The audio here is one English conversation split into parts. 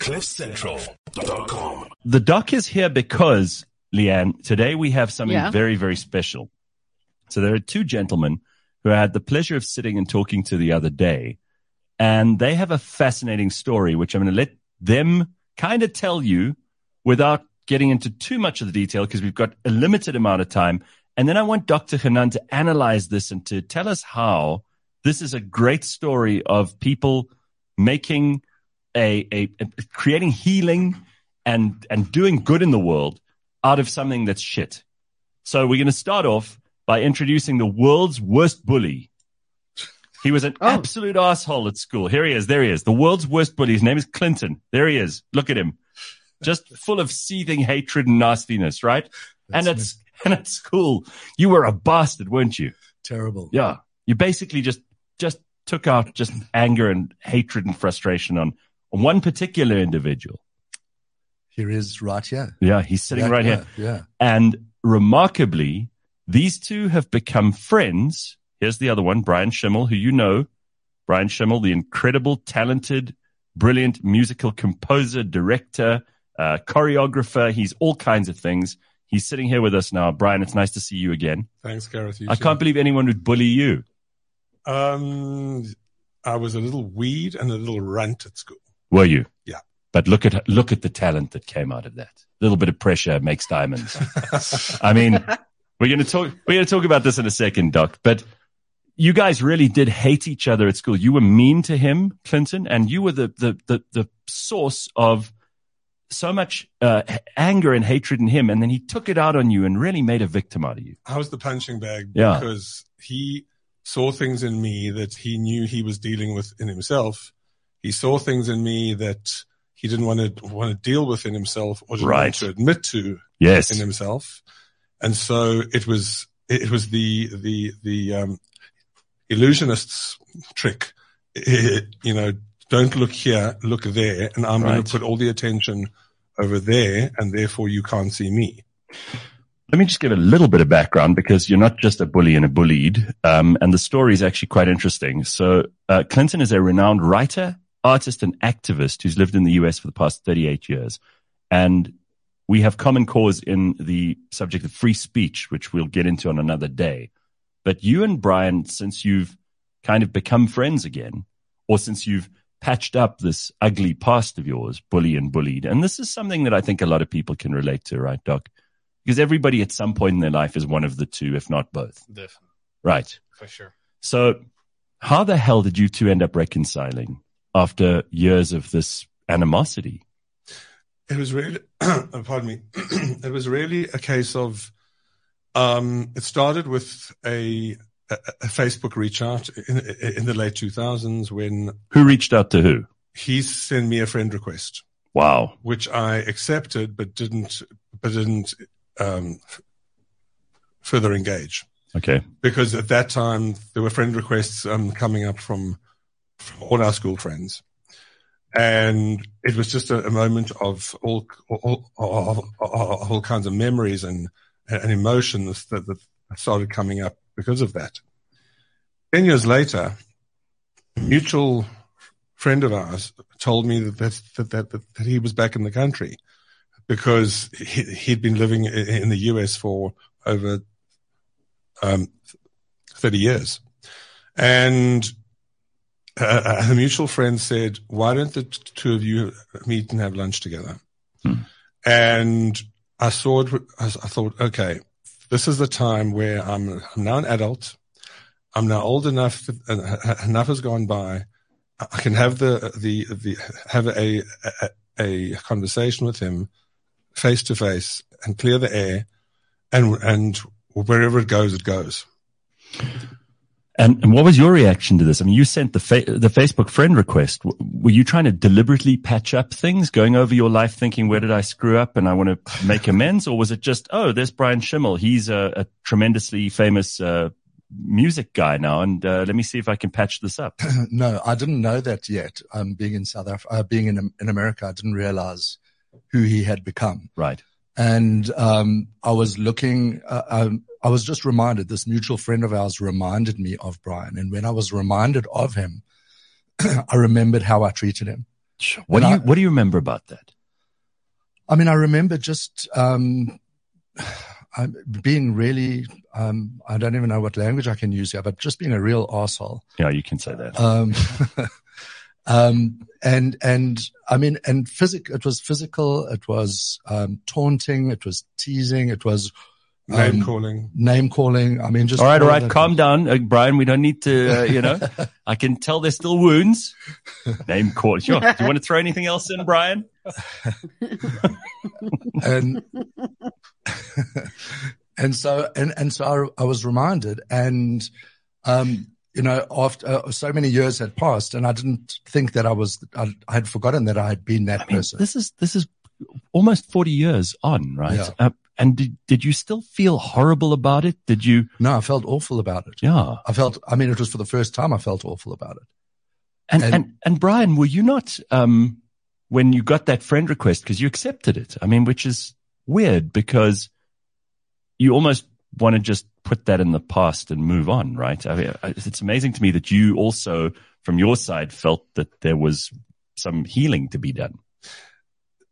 CliffCentral.com. The doc is here because, Leanne, today we have something Yeah. very, very special. So there are two gentlemen who I had the pleasure of sitting and talking to the other day, and they have a fascinating story, which I'm going to let them kind of tell you without getting into too much of the detail because we've got a limited amount of time. And then I want Dr. Hanan to analyze this and to tell us how this is a great story of people making a, a, a creating healing and and doing good in the world out of something that's shit. So we're going to start off by introducing the world's worst bully. He was an Oh. absolute asshole at school. Here he is. There he is. The world's worst bully. His name is Clinton. There he is. Look at him. Just full of seething hatred and nastiness, right? and That's it's and at school, you were a bastard, weren't you? terrible. Yeah. You basically just just took out just anger and hatred and frustration on, on one particular individual. Here is right here. Yeah, he's sitting That right guy, here. Yeah. And remarkably, these two have become friends. Here's the other one, Brian Schimmel, who you know. Brian Schimmel, the incredible, talented, brilliant musical composer, director, uh, choreographer. He's all kinds of things. He's sitting here with us now. Brian, it's nice to see you again. Thanks, Gareth. You I too. can't believe anyone would bully you. Um, I was a little weed and a little runt at school. Were you? Yeah. But look at look at the talent that came out of that. A little bit of pressure makes diamonds. I mean, we're going to talk we're going to talk about this in a second, Doc. But you guys really did hate each other at school. You were mean to him, Clinton, and you were the the the, the source of so much uh, anger and hatred in him, and then he took it out on you and really made a victim out of you. I was the punching bag Yeah. because he saw things in me that he knew he was dealing with in himself. He saw things in me that he didn't want to want to deal with in himself or didn't Right. want to admit to Yes. in himself. And so it was, it was the, the, the, um, illusionist's trick. It- you know, don't look here, look there. And I'm going to put all the attention over there and therefore you can't see me. Let me just give a little bit of background because you're not just a bully and a bullied. Um, and the story is actually quite interesting. So, uh, Clinton is a renowned writer, artist, and activist who's lived in the US for the past 38 years. And we have common cause in the subject of free speech, which we'll get into on another day. But you and Brian, since you've kind of become friends again, or since you've patched up this ugly past of yours, bully and bullied, and this is something that I think a lot of people can relate to, right, Doc? Because everybody at some point in their life is one of the two, if not both. Definitely, Right. for sure. So how the hell did you two end up reconciling after years of this animosity? It was really, pardon me, it was really a case of, um, it started with a, a, a Facebook reach out in, in the late 2000s when Who reached out to who? he sent me a friend request. Wow. which I accepted, but didn't, but didn't, um, further engage Okay. because at that time there were friend requests, um, coming up from, from all our school friends. And it was just a, a moment of all, all, all, all, kinds of memories and, and emotions that, that started coming up because of that. Ten years later, a mutual friend of ours told me that that, that, that, that, that he was back in the country because he, he'd been living in the US for over um, 30 years. And uh, a mutual friend said, why don't the two of you meet and have lunch together? Hmm. And I saw it, I thought, okay, this is the time where I'm, I'm now an adult. I'm now old enough, that, enough has gone by. I can have the, the, the, have a, a, a conversation with him face to face and clear the air and, and wherever it goes, it goes. And, and what was your reaction to this? I mean, you sent the fa- the Facebook friend request. W- were you trying to deliberately patch up things, going over your life, thinking, "Where did I screw up?" and I want to make amends, or was it just, "Oh, there's Brian Schimmel. He's a, a tremendously famous uh, music guy now, and uh, let me see if I can patch this up." no, I didn't know that yet. Um, being in South Africa, uh, being in, in America, I didn't realize who he had become. right. And, um, I was looking, uh, um, I was just reminded, this mutual friend of ours reminded me of Brian. And when I was reminded of him, I remembered how I treated him. What do you I- What do you remember about that? I mean, I remember just um, I, being really, um, I don't even know what language I can use here, but just being a real asshole. Yeah, you can say that. Um, um, and, and I mean, and physic, it was physical. It was, um, taunting. It was teasing. It was, Name um, calling. name calling. I mean, just all right, all right, that- calm down, uh, Brian. We don't need to, uh, you know. I can tell there's still wounds. Name call. Sure. Do you want to throw anything else in, Brian? and and so and and so I, I was reminded, and um, you know, after uh, so many years had passed, and I didn't think that I was, I, I had forgotten that I had been that I mean, person. this is this is almost forty years on, right? Yeah. Uh, and did did you still feel horrible about it? Did you? no, I felt awful about it. Yeah. I felt, I mean, it was for the first time I felt awful about it. And and And- and, Brian, were you not um when you got that friend request because you accepted it? I mean, which is weird because you almost want to just put that in the past and move on, right? I mean, it's amazing to me that you also, from your side, felt that there was some healing to be done.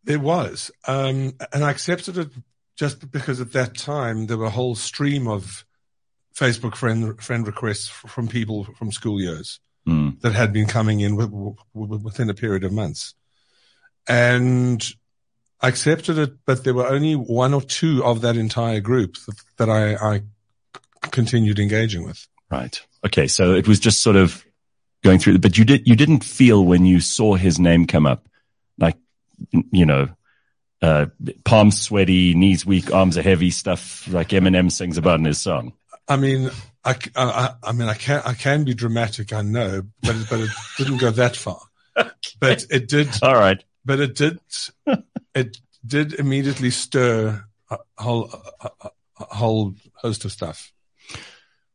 There was. Um, and I accepted it just because at that time there were a whole stream of Facebook friend, friend requests from people from school years Hmm. that had been coming in within a period of months. And I accepted it, but there were only one or two of that entire group that, that I, I continued engaging with. Right. Okay. So it was just sort of going through, but you did, you didn't feel when you saw his name come up, like, you know, uh, palms sweaty, knees weak, arms are heavy stuff like Eminem sings about in his song. I mean, I, I, I mean, I can, I can be dramatic, I know, but, but it didn't go that far. But it did, All right. but it did, it did immediately stir a whole, a, a, a whole host of stuff.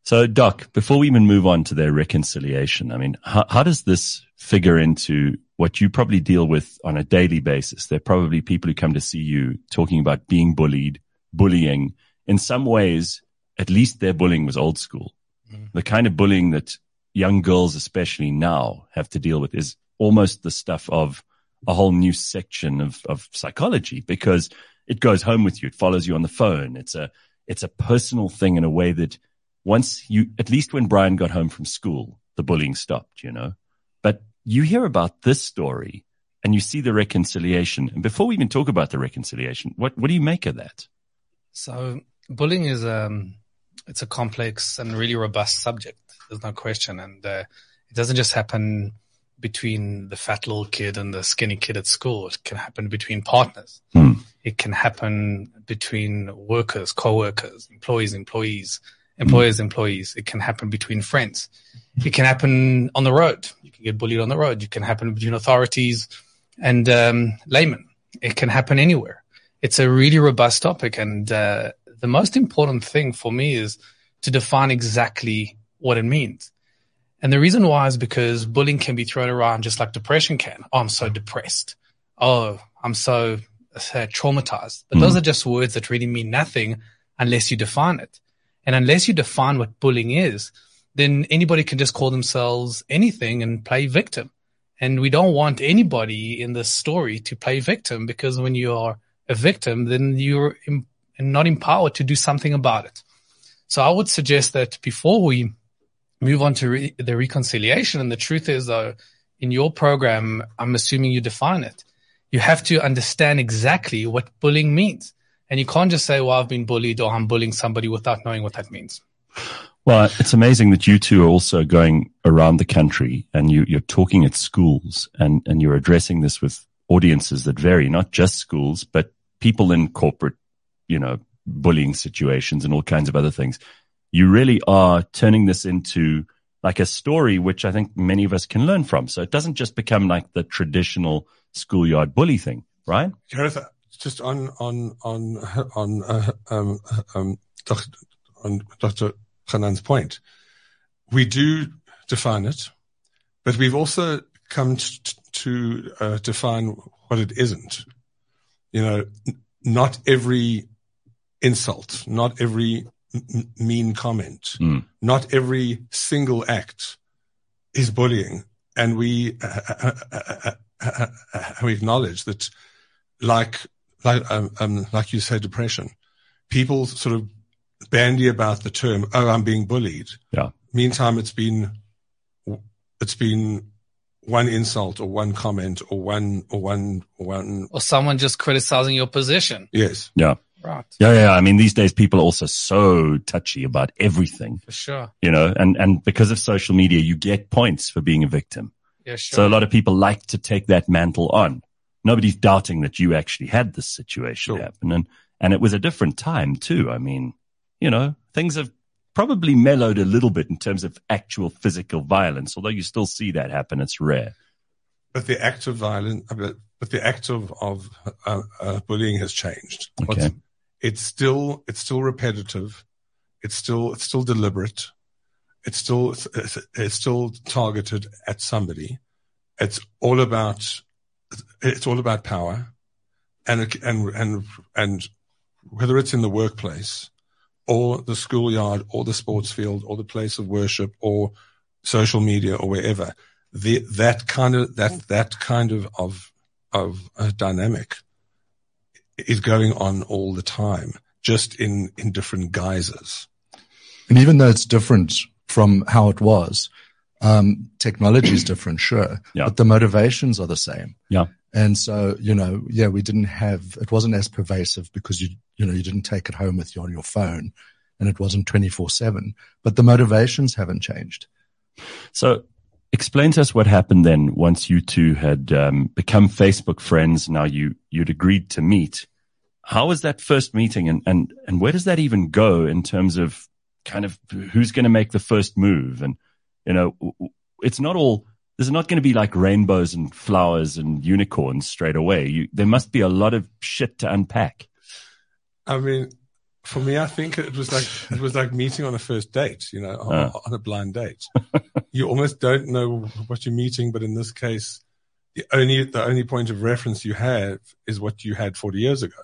So Doc, before we even move on to their reconciliation, I mean, how, how does this figure into what you probably deal with on a daily basis? There are probably people who come to see you talking about being bullied, bullying. In some ways, at least their bullying was old school. Mhm. The kind of bullying that young girls, especially now, have to deal with is almost the stuff of a whole new section of, of psychology because it goes home with you. It follows you on the phone. It's a, it's a personal thing in a way that once you, at least when Brian got home from school, the bullying stopped, you know, but you hear about this story and you see the reconciliation. And before we even talk about the reconciliation, what, what do you make of that? So bullying is um, it's a complex and really robust subject. There's no question, and uh, it doesn't just happen between the fat little kid and the skinny kid at school. It can happen between partners. Hmm. It can happen between workers, co-workers, employees, employees, employers, employees. It can happen between friends. It can happen on the road. You can get bullied on the road. It can happen between authorities and um, laymen. It can happen anywhere it's a really robust topic. And uh, the most important thing for me is to define exactly what it means. And the reason why is because bullying can be thrown around just like depression can. Oh, I'm so depressed. Oh, I'm so uh, traumatized. But those Mm. are just words that really mean nothing unless you define it. And unless you define what bullying is, then anybody can just call themselves anything and play victim. And we don't want anybody in this story to play victim because when you are a victim, then you're not empowered to do something about it. So I would suggest that before we move on to re- the reconciliation, and the truth is though, in your program, I'm assuming you define it. You have to understand exactly what bullying means. And you can't just say, well, I've been bullied or I'm bullying somebody without knowing what that means. Well, it's amazing that you two are also going around the country and you, you're talking at schools and, and you're addressing this with audiences that vary, not just schools, but people in corporate, you know, bullying situations and all kinds of other things. You really are turning this into like a story, which I think many of us can learn from. So it doesn't just become like the traditional schoolyard bully thing, right? Gareth, just on on on on uh, um, um, Dr. on Dr. Hanan's point, we do define it, but we've also come t- t- to uh, define what it isn't. You know, n- not every insult, not every m- mean comment, Mm. not every single act is bullying, and we uh, uh, uh, uh, uh, acknowledge that, like, like, um, um, like you say, depression, people sort of bandy about the term, "Oh, I'm being bullied." Yeah. Meantime, it's been, it's been one insult or one comment or one or one or one. Or someone just criticizing your position. Yes. Yeah. Right. Yeah, yeah. I mean, these days people are also so touchy about everything, For sure. you know, and, and because of social media, you get points for being a victim. Yeah, sure. So a lot of people like to take that mantle on. Nobody's doubting that you actually had this situation Sure. happen. And, and it was a different time too. I mean, you know, things have probably mellowed a little bit in terms of actual physical violence, although you still see that happen. It's rare. But the act of violence, but the act of, of uh, uh, bullying has changed. Okay. It's still, it's still repetitive. It's still, it's still deliberate. It's still, it's, it's still targeted at somebody. It's all about, it's all about power and, and, and, and whether it's in the workplace or the schoolyard or the sports field or the place of worship or social media or wherever, the, that kind of, that, that kind of, of, of dynamic is going on all the time, just in, in different guises. And even though it's different from how it was, um, technology is different, sure, Yeah. but the motivations are the same. Yeah. And so, you know, yeah, we didn't have, it wasn't as pervasive because you, you know, you didn't take it home with you on your phone and it wasn't 24 seven, but the motivations haven't changed. So explain to us what happened then once you two had um, become Facebook friends. Now you, you'd agreed to meet. How was that first meeting and, and, and where does that even go in terms of kind of who's going to make the first move? And, you know, it's not all, there's not going to be like rainbows and flowers and unicorns straight away. You, there must be a lot of shit to unpack. I mean, for me, I think it was like, it was like meeting on a first date, you know, on, Uh. on a blind date. you almost don't know what you're meeting, but in this case, the only, the only point of reference you have is what you had 40 years ago.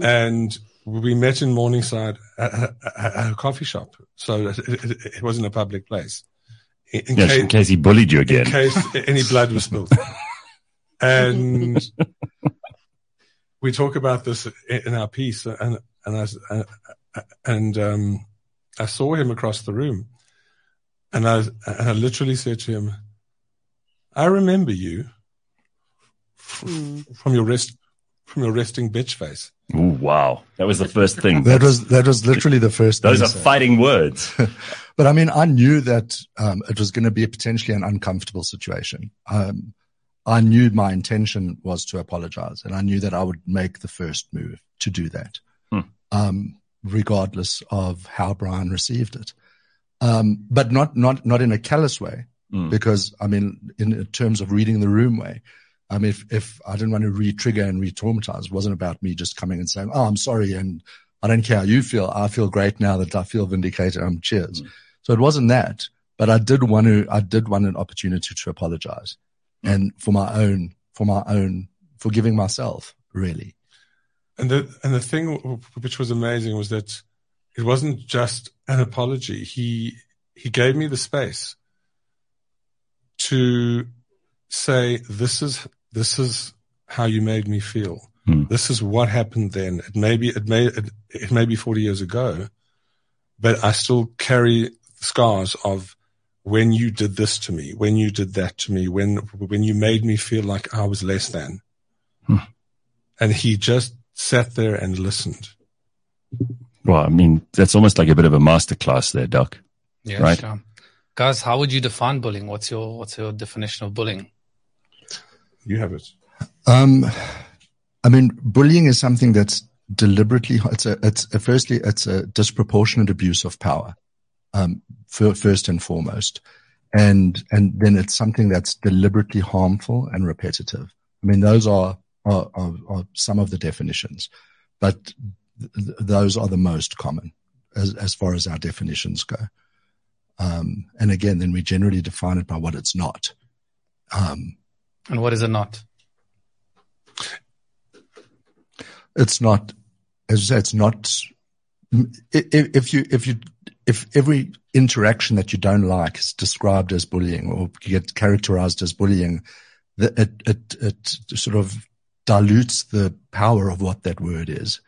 And we met in Morningside at, at, at a coffee shop. So it, it, it wasn't a public place. In, in Yes, case, in case he bullied you again, in case any blood was spilled. and we talk about this in our piece, and and I s- and um, I saw him across the room, and I and I literally said to him, "I remember you f- from your rest from your resting bitch face." Ooh, wow. That was the first thing. That was, that was literally the first Those thing are he said. fighting words. But I mean, I knew that um, it was going to be potentially an uncomfortable situation. Um, I knew my intention was to apologize, and I knew that I would make the first move to do that, Hmm. um, regardless of how Brian received it. Um, but not not not in a callous way, Mm. because I mean, in terms of reading the room way. I mean, if, if I didn't want to re-trigger and re-traumatize, it wasn't about me just coming and saying, "Oh, I'm sorry," and I don't care how you feel. I feel great now that I feel vindicated. I'm um, cheers. So it wasn't that, but I did want to, I did want an opportunity to apologize and for my own, for my own, forgiving myself, really. And the and the thing which was amazing was that it wasn't just an apology. He he gave me the space to say this is this is how you made me feel. Hmm. This is what happened then. It may be it may it, it may be forty years ago, but I still carry scars of when you did this to me, when you did that to me, when when you made me feel like I was less than. Hmm. And he just sat there and listened. Well, I mean, that's almost like a bit of a masterclass there, Doc. Yeah, Right. sure. Guys, how would you define bullying? What's your what's your definition of bullying? You have it. Um, I mean, bullying is something that's deliberately, it's a, it's a, firstly, it's a disproportionate abuse of power. Um, fir- first and foremost. And, and then it's something that's deliberately harmful and repetitive. I mean, those are, are, are, are some of the definitions, but th- those are the most common as, as far as our definitions go. Um, and again, then we generally define it by what it's not. Um, And what is it not? it's not, as I say, it's not, if, if you, if you, if every interaction that you don't like is described as bullying or get characterized as bullying, the, it, it, it sort of dilutes the power of what that word is.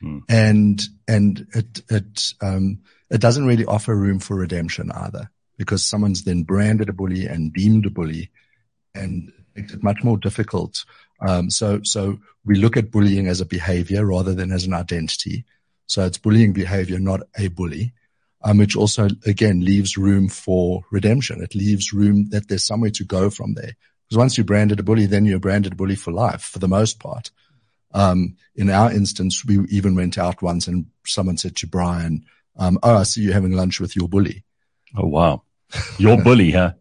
Hmm. And, and it, it, um, it doesn't really offer room for redemption either because someone's then branded a bully and deemed a bully and makes it much more difficult. Um, so, so we look at bullying as a behavior rather than as an identity. So it's bullying behavior, not a bully. Um, which also again leaves room for redemption. It leaves room that there's somewhere to go from there. Because once you're branded a bully, then you're branded a bully for life for the most part. Um, in our instance, we even went out once and someone said to Brian, um, Oh, I see you having lunch with your bully. Oh, wow. Your bully, huh?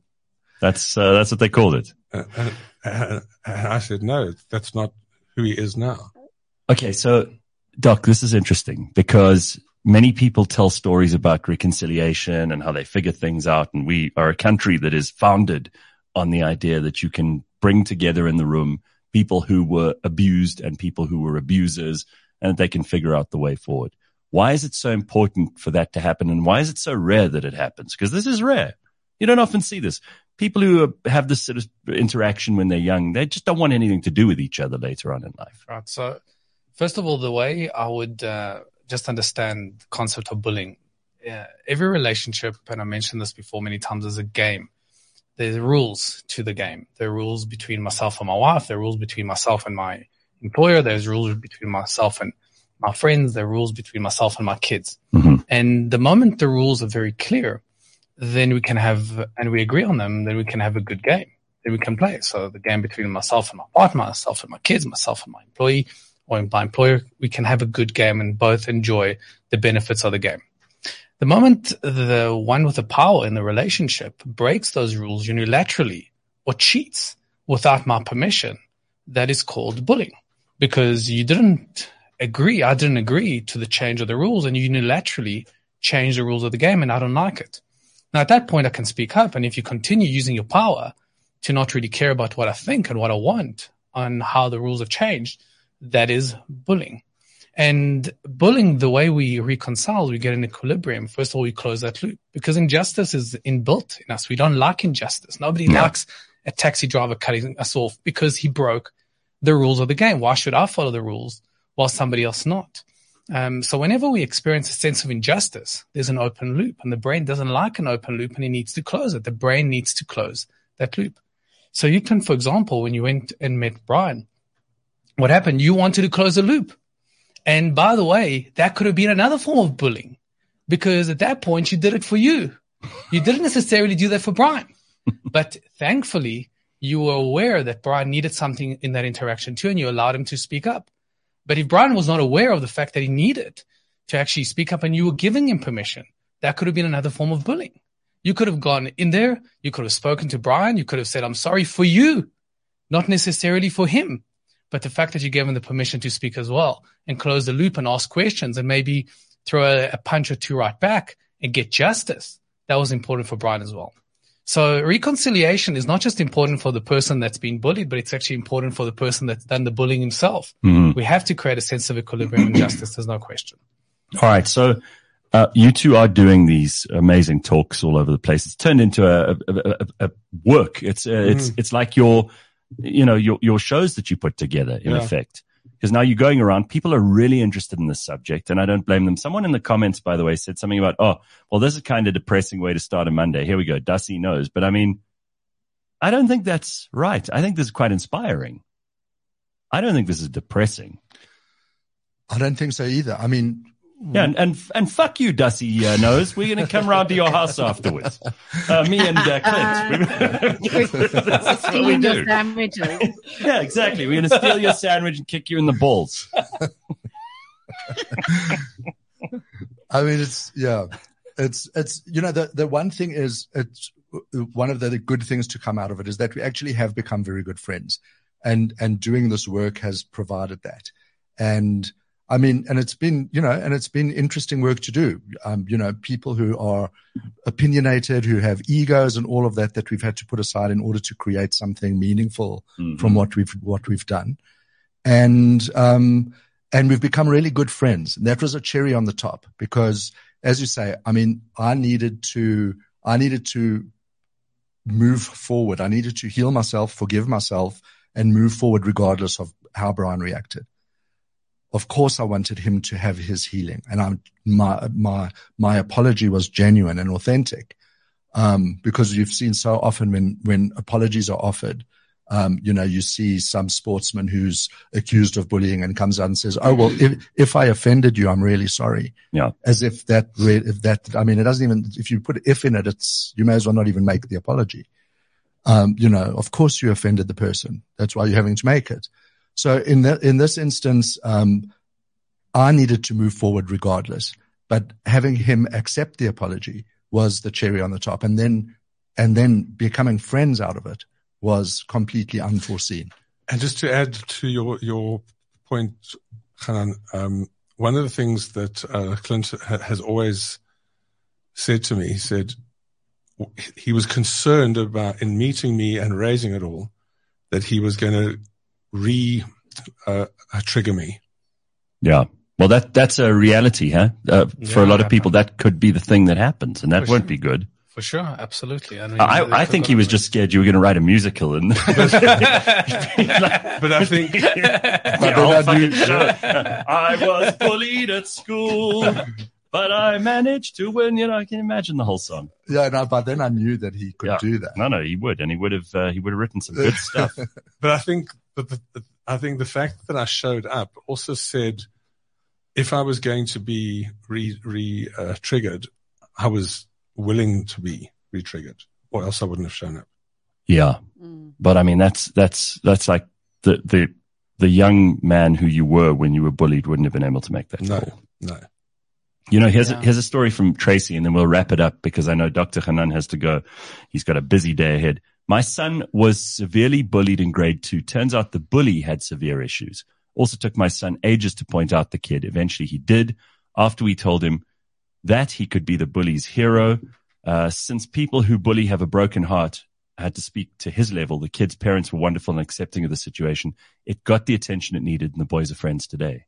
That's, uh, that's what they called it. Uh, uh, uh, I said, no, that's not who he is now. Okay. So Doc, this is interesting because many people tell stories about reconciliation and how they figure things out. And we are a country that is founded on the idea that you can bring together in the room people who were abused and people who were abusers and they can figure out the way forward. Why is it so important for that to happen? And why is it so rare that it happens? Because this is rare. You don't often see this. People who have this sort of interaction when they're young, they just don't want anything to do with each other later on in life. Right. So, first of all, the way I would uh, just understand the concept of bullying. Yeah, every relationship, and I mentioned this before many times, is a game. There's rules to the game. There are rules between myself and my wife. There are rules between myself and my employer. There's rules between myself and my friends. There are rules between myself and my kids. Mm-hmm. And the moment the rules are very clear, then we can have, and we agree on them, then we can have a good game. Then we can play. So the game between myself and my partner, myself and my kids, myself and my employee, or my employer, we can have a good game and both enjoy the benefits of the game. The moment the one with the power in the relationship breaks those rules unilaterally or cheats without my permission, that is called bullying because you didn't agree. I didn't agree to the change of the rules and you unilaterally change the rules of the game and I don't like it. Now at that point, I can speak up. And if you continue using your power to not really care about what I think and what I want on how the rules have changed, that is bullying. And bullying, the way we reconcile, we get an equilibrium. First of all, we close that loop because injustice is inbuilt in us. We don't like injustice. Nobody no. likes a taxi driver cutting us off because he broke the rules of the game. Why should I follow the rules while somebody else not? Um, so whenever we experience a sense of injustice, there's an open loop and the brain doesn't like an open loop and it needs to close it. The brain needs to close that loop. So you can, for example, when you went and met Brian, what happened? You wanted to close the loop. And by the way, that could have been another form of bullying because at that point you did it for you. You didn't necessarily do that for Brian, but thankfully you were aware that Brian needed something in that interaction too, and you allowed him to speak up. But if Brian was not aware of the fact that he needed to actually speak up and you were giving him permission, that could have been another form of bullying. You could have gone in there. You could have spoken to Brian. You could have said, I'm sorry for you, not necessarily for him. But the fact that you gave him the permission to speak as well and close the loop and ask questions and maybe throw a, a punch or two right back and get justice, that was important for Brian as well. So reconciliation is not just important for the person that's been bullied, but it's actually important for the person that's done the bullying himself. Mm-hmm. We have to create a sense of equilibrium and justice. There's no question. All right. So uh, you two are doing these amazing talks all over the place. It's turned into a, a, a, a work. It's uh, mm. it's it's like your you know, your, your shows that you put together in yeah. effect. Because now you're going around, people are really interested in this subject and I don't blame them. Someone in the comments, by the way, said something about, oh, well, this is kind of depressing way to start a Monday. Here we go. Dusty knows. But I mean, I don't think that's right. I think this is quite inspiring. I don't think this is depressing. I don't think so either. I mean, yeah, and and, and fuck you, Dusty uh, Nose. We're going to come round to your house afterwards. Uh, me and uh, Clint. That's what we do. sandwiches. yeah, exactly. We're going to steal your sandwich and kick you in the balls. I mean, it's yeah, it's it's you know the the one thing is it's one of the good things to come out of it is that we actually have become very good friends, and and doing this work has provided that, and I mean, and it's been, you know, and it's been interesting work to do. Um, you know, people who are opinionated, who have egos and all of that, that we've had to put aside in order to create something meaningful mm-hmm. from what we've, what we've done. And, um, and we've become really good friends. And that was a cherry on the top because as you say, I mean, I needed to, I needed to move forward. I needed to heal myself, forgive myself, and move forward regardless of how Brian reacted. Of course, I wanted him to have his healing, and I'm, my my my apology was genuine and authentic, um, because you've seen so often when when apologies are offered, um, you know, you see some sportsman who's accused of bullying and comes out and says, "Oh well, if if I offended you, I'm really sorry." Yeah. As if that, re- if that, I mean, it doesn't even. If you put if in it, it's you may as well not even make the apology. Um, you know, of course you offended the person. That's why you're having to make it. So in in this instance, um, I needed to move forward regardless. But having him accept the apology was the cherry on the top, and then and then becoming friends out of it was completely unforeseen. And just to add to your your point, Hanan, um, one of the things that uh, Clint ha- has always said to me, he said he was concerned about in meeting me and raising it all that he was going to re uh, trigger me. Yeah. Well, that that's a reality, huh? Uh, yeah, for a lot of people, that could be the thing that happens, and that won't sure. be good. For sure, absolutely. I, I, I think he was just scared you were going to write a musical, and but I think I was bullied at school, but I managed to win. You know, I can imagine the whole song. Yeah, no, but then I knew that he could yeah. do that. No, no, he would, and he would have uh, he would have written some good stuff. but I think that the, the, I think the fact that I showed up also said if I was going to be re, re uh, triggered, I was willing to be re-triggered, or else I wouldn't have shown up. Yeah, mm. but I mean that's that's that's like the the the young man who you were when you were bullied wouldn't have been able to make that no, call. No, You know, here's yeah. a, here's a story from Tracy, and then we'll wrap it up because I know Dr. Hanan has to go. He's got a busy day ahead. My son was severely bullied in grade two. Turns out the bully had severe issues. Also took my son ages to point out the kid. Eventually he did. After we told him that he could be the bully's hero. Uh, since people who bully have a broken heart had to speak to his level, the kid's parents were wonderful and accepting of the situation. It got the attention it needed, and the boys are friends today.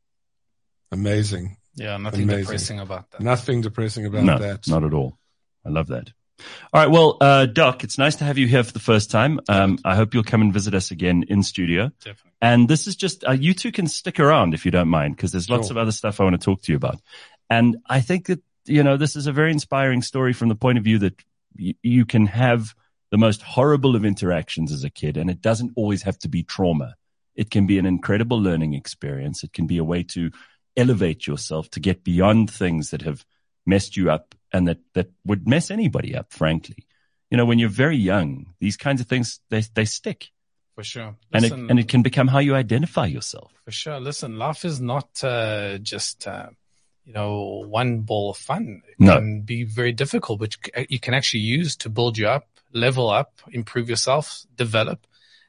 Amazing. Yeah, nothing Amazing. depressing about that. Nothing depressing about no, that. Not at all. I love that. All right. Well, uh, Doc, it's nice to have you here for the first time. Um, I hope you'll come and visit us again in studio. Definitely. And this is just, uh, you two can stick around if you don't mind, because there's lots sure. of other stuff I want to talk to you about. And I think that you know, this is a very inspiring story from the point of view that y- you can have the most horrible of interactions as a kid, and it doesn't always have to be trauma. It can be an incredible learning experience. It can be a way to elevate yourself to get beyond things that have messed you up and that, that would mess anybody up, frankly. You know, when you're very young, these kinds of things, they, they stick. For sure. Listen, and it, and it can become how you identify yourself. For sure. Listen, life is not uh, just uh, you know, one ball of fun. It no. can be very difficult, which you can actually use to build you up, level up, improve yourself, develop.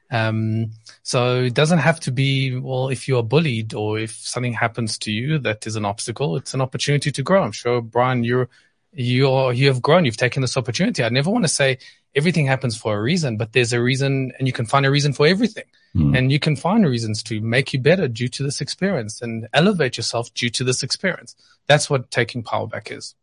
Um, so it doesn't have to be, well, if you're bullied or if something happens to you that is an obstacle, it's an opportunity to grow. I'm sure, Brian, you're, you're, you have grown. You've taken this opportunity. I never want to say everything happens for a reason, but there's a reason and you can find a reason for everything. Mm. And you can find reasons to make you better due to this experience and elevate yourself due to this experience. That's what taking power back is.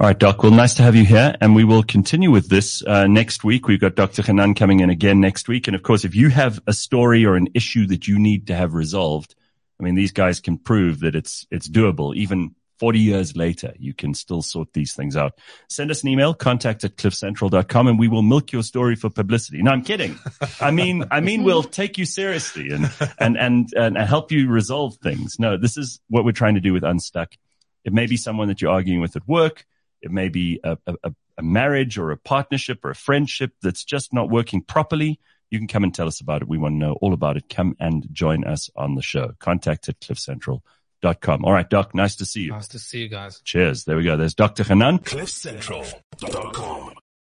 All right, Doc. Well, nice to have you here. And we will continue with this uh, next week. We've got Dr. Hanan coming in again next week. And of course, if you have a story or an issue that you need to have resolved, I mean, these guys can prove that it's, it's doable, even 40 years later, you can still sort these things out. Send us an email, contact at cliffcentral.com and we will milk your story for publicity. No, I'm kidding. I mean, I mean, we'll take you seriously and, and, and, and help you resolve things. No, this is what we're trying to do with Unstuck. It may be someone that you're arguing with at work. It may be a, a, a marriage or a partnership or a friendship that's just not working properly. You can come and tell us about it. We want to know all about it. Come and join us on the show. Contact at cliffcentral.com. All right, Doc, nice to see you. Nice to see you guys. Cheers. There we go. There's Dr. Hanan. cliffcentral.com.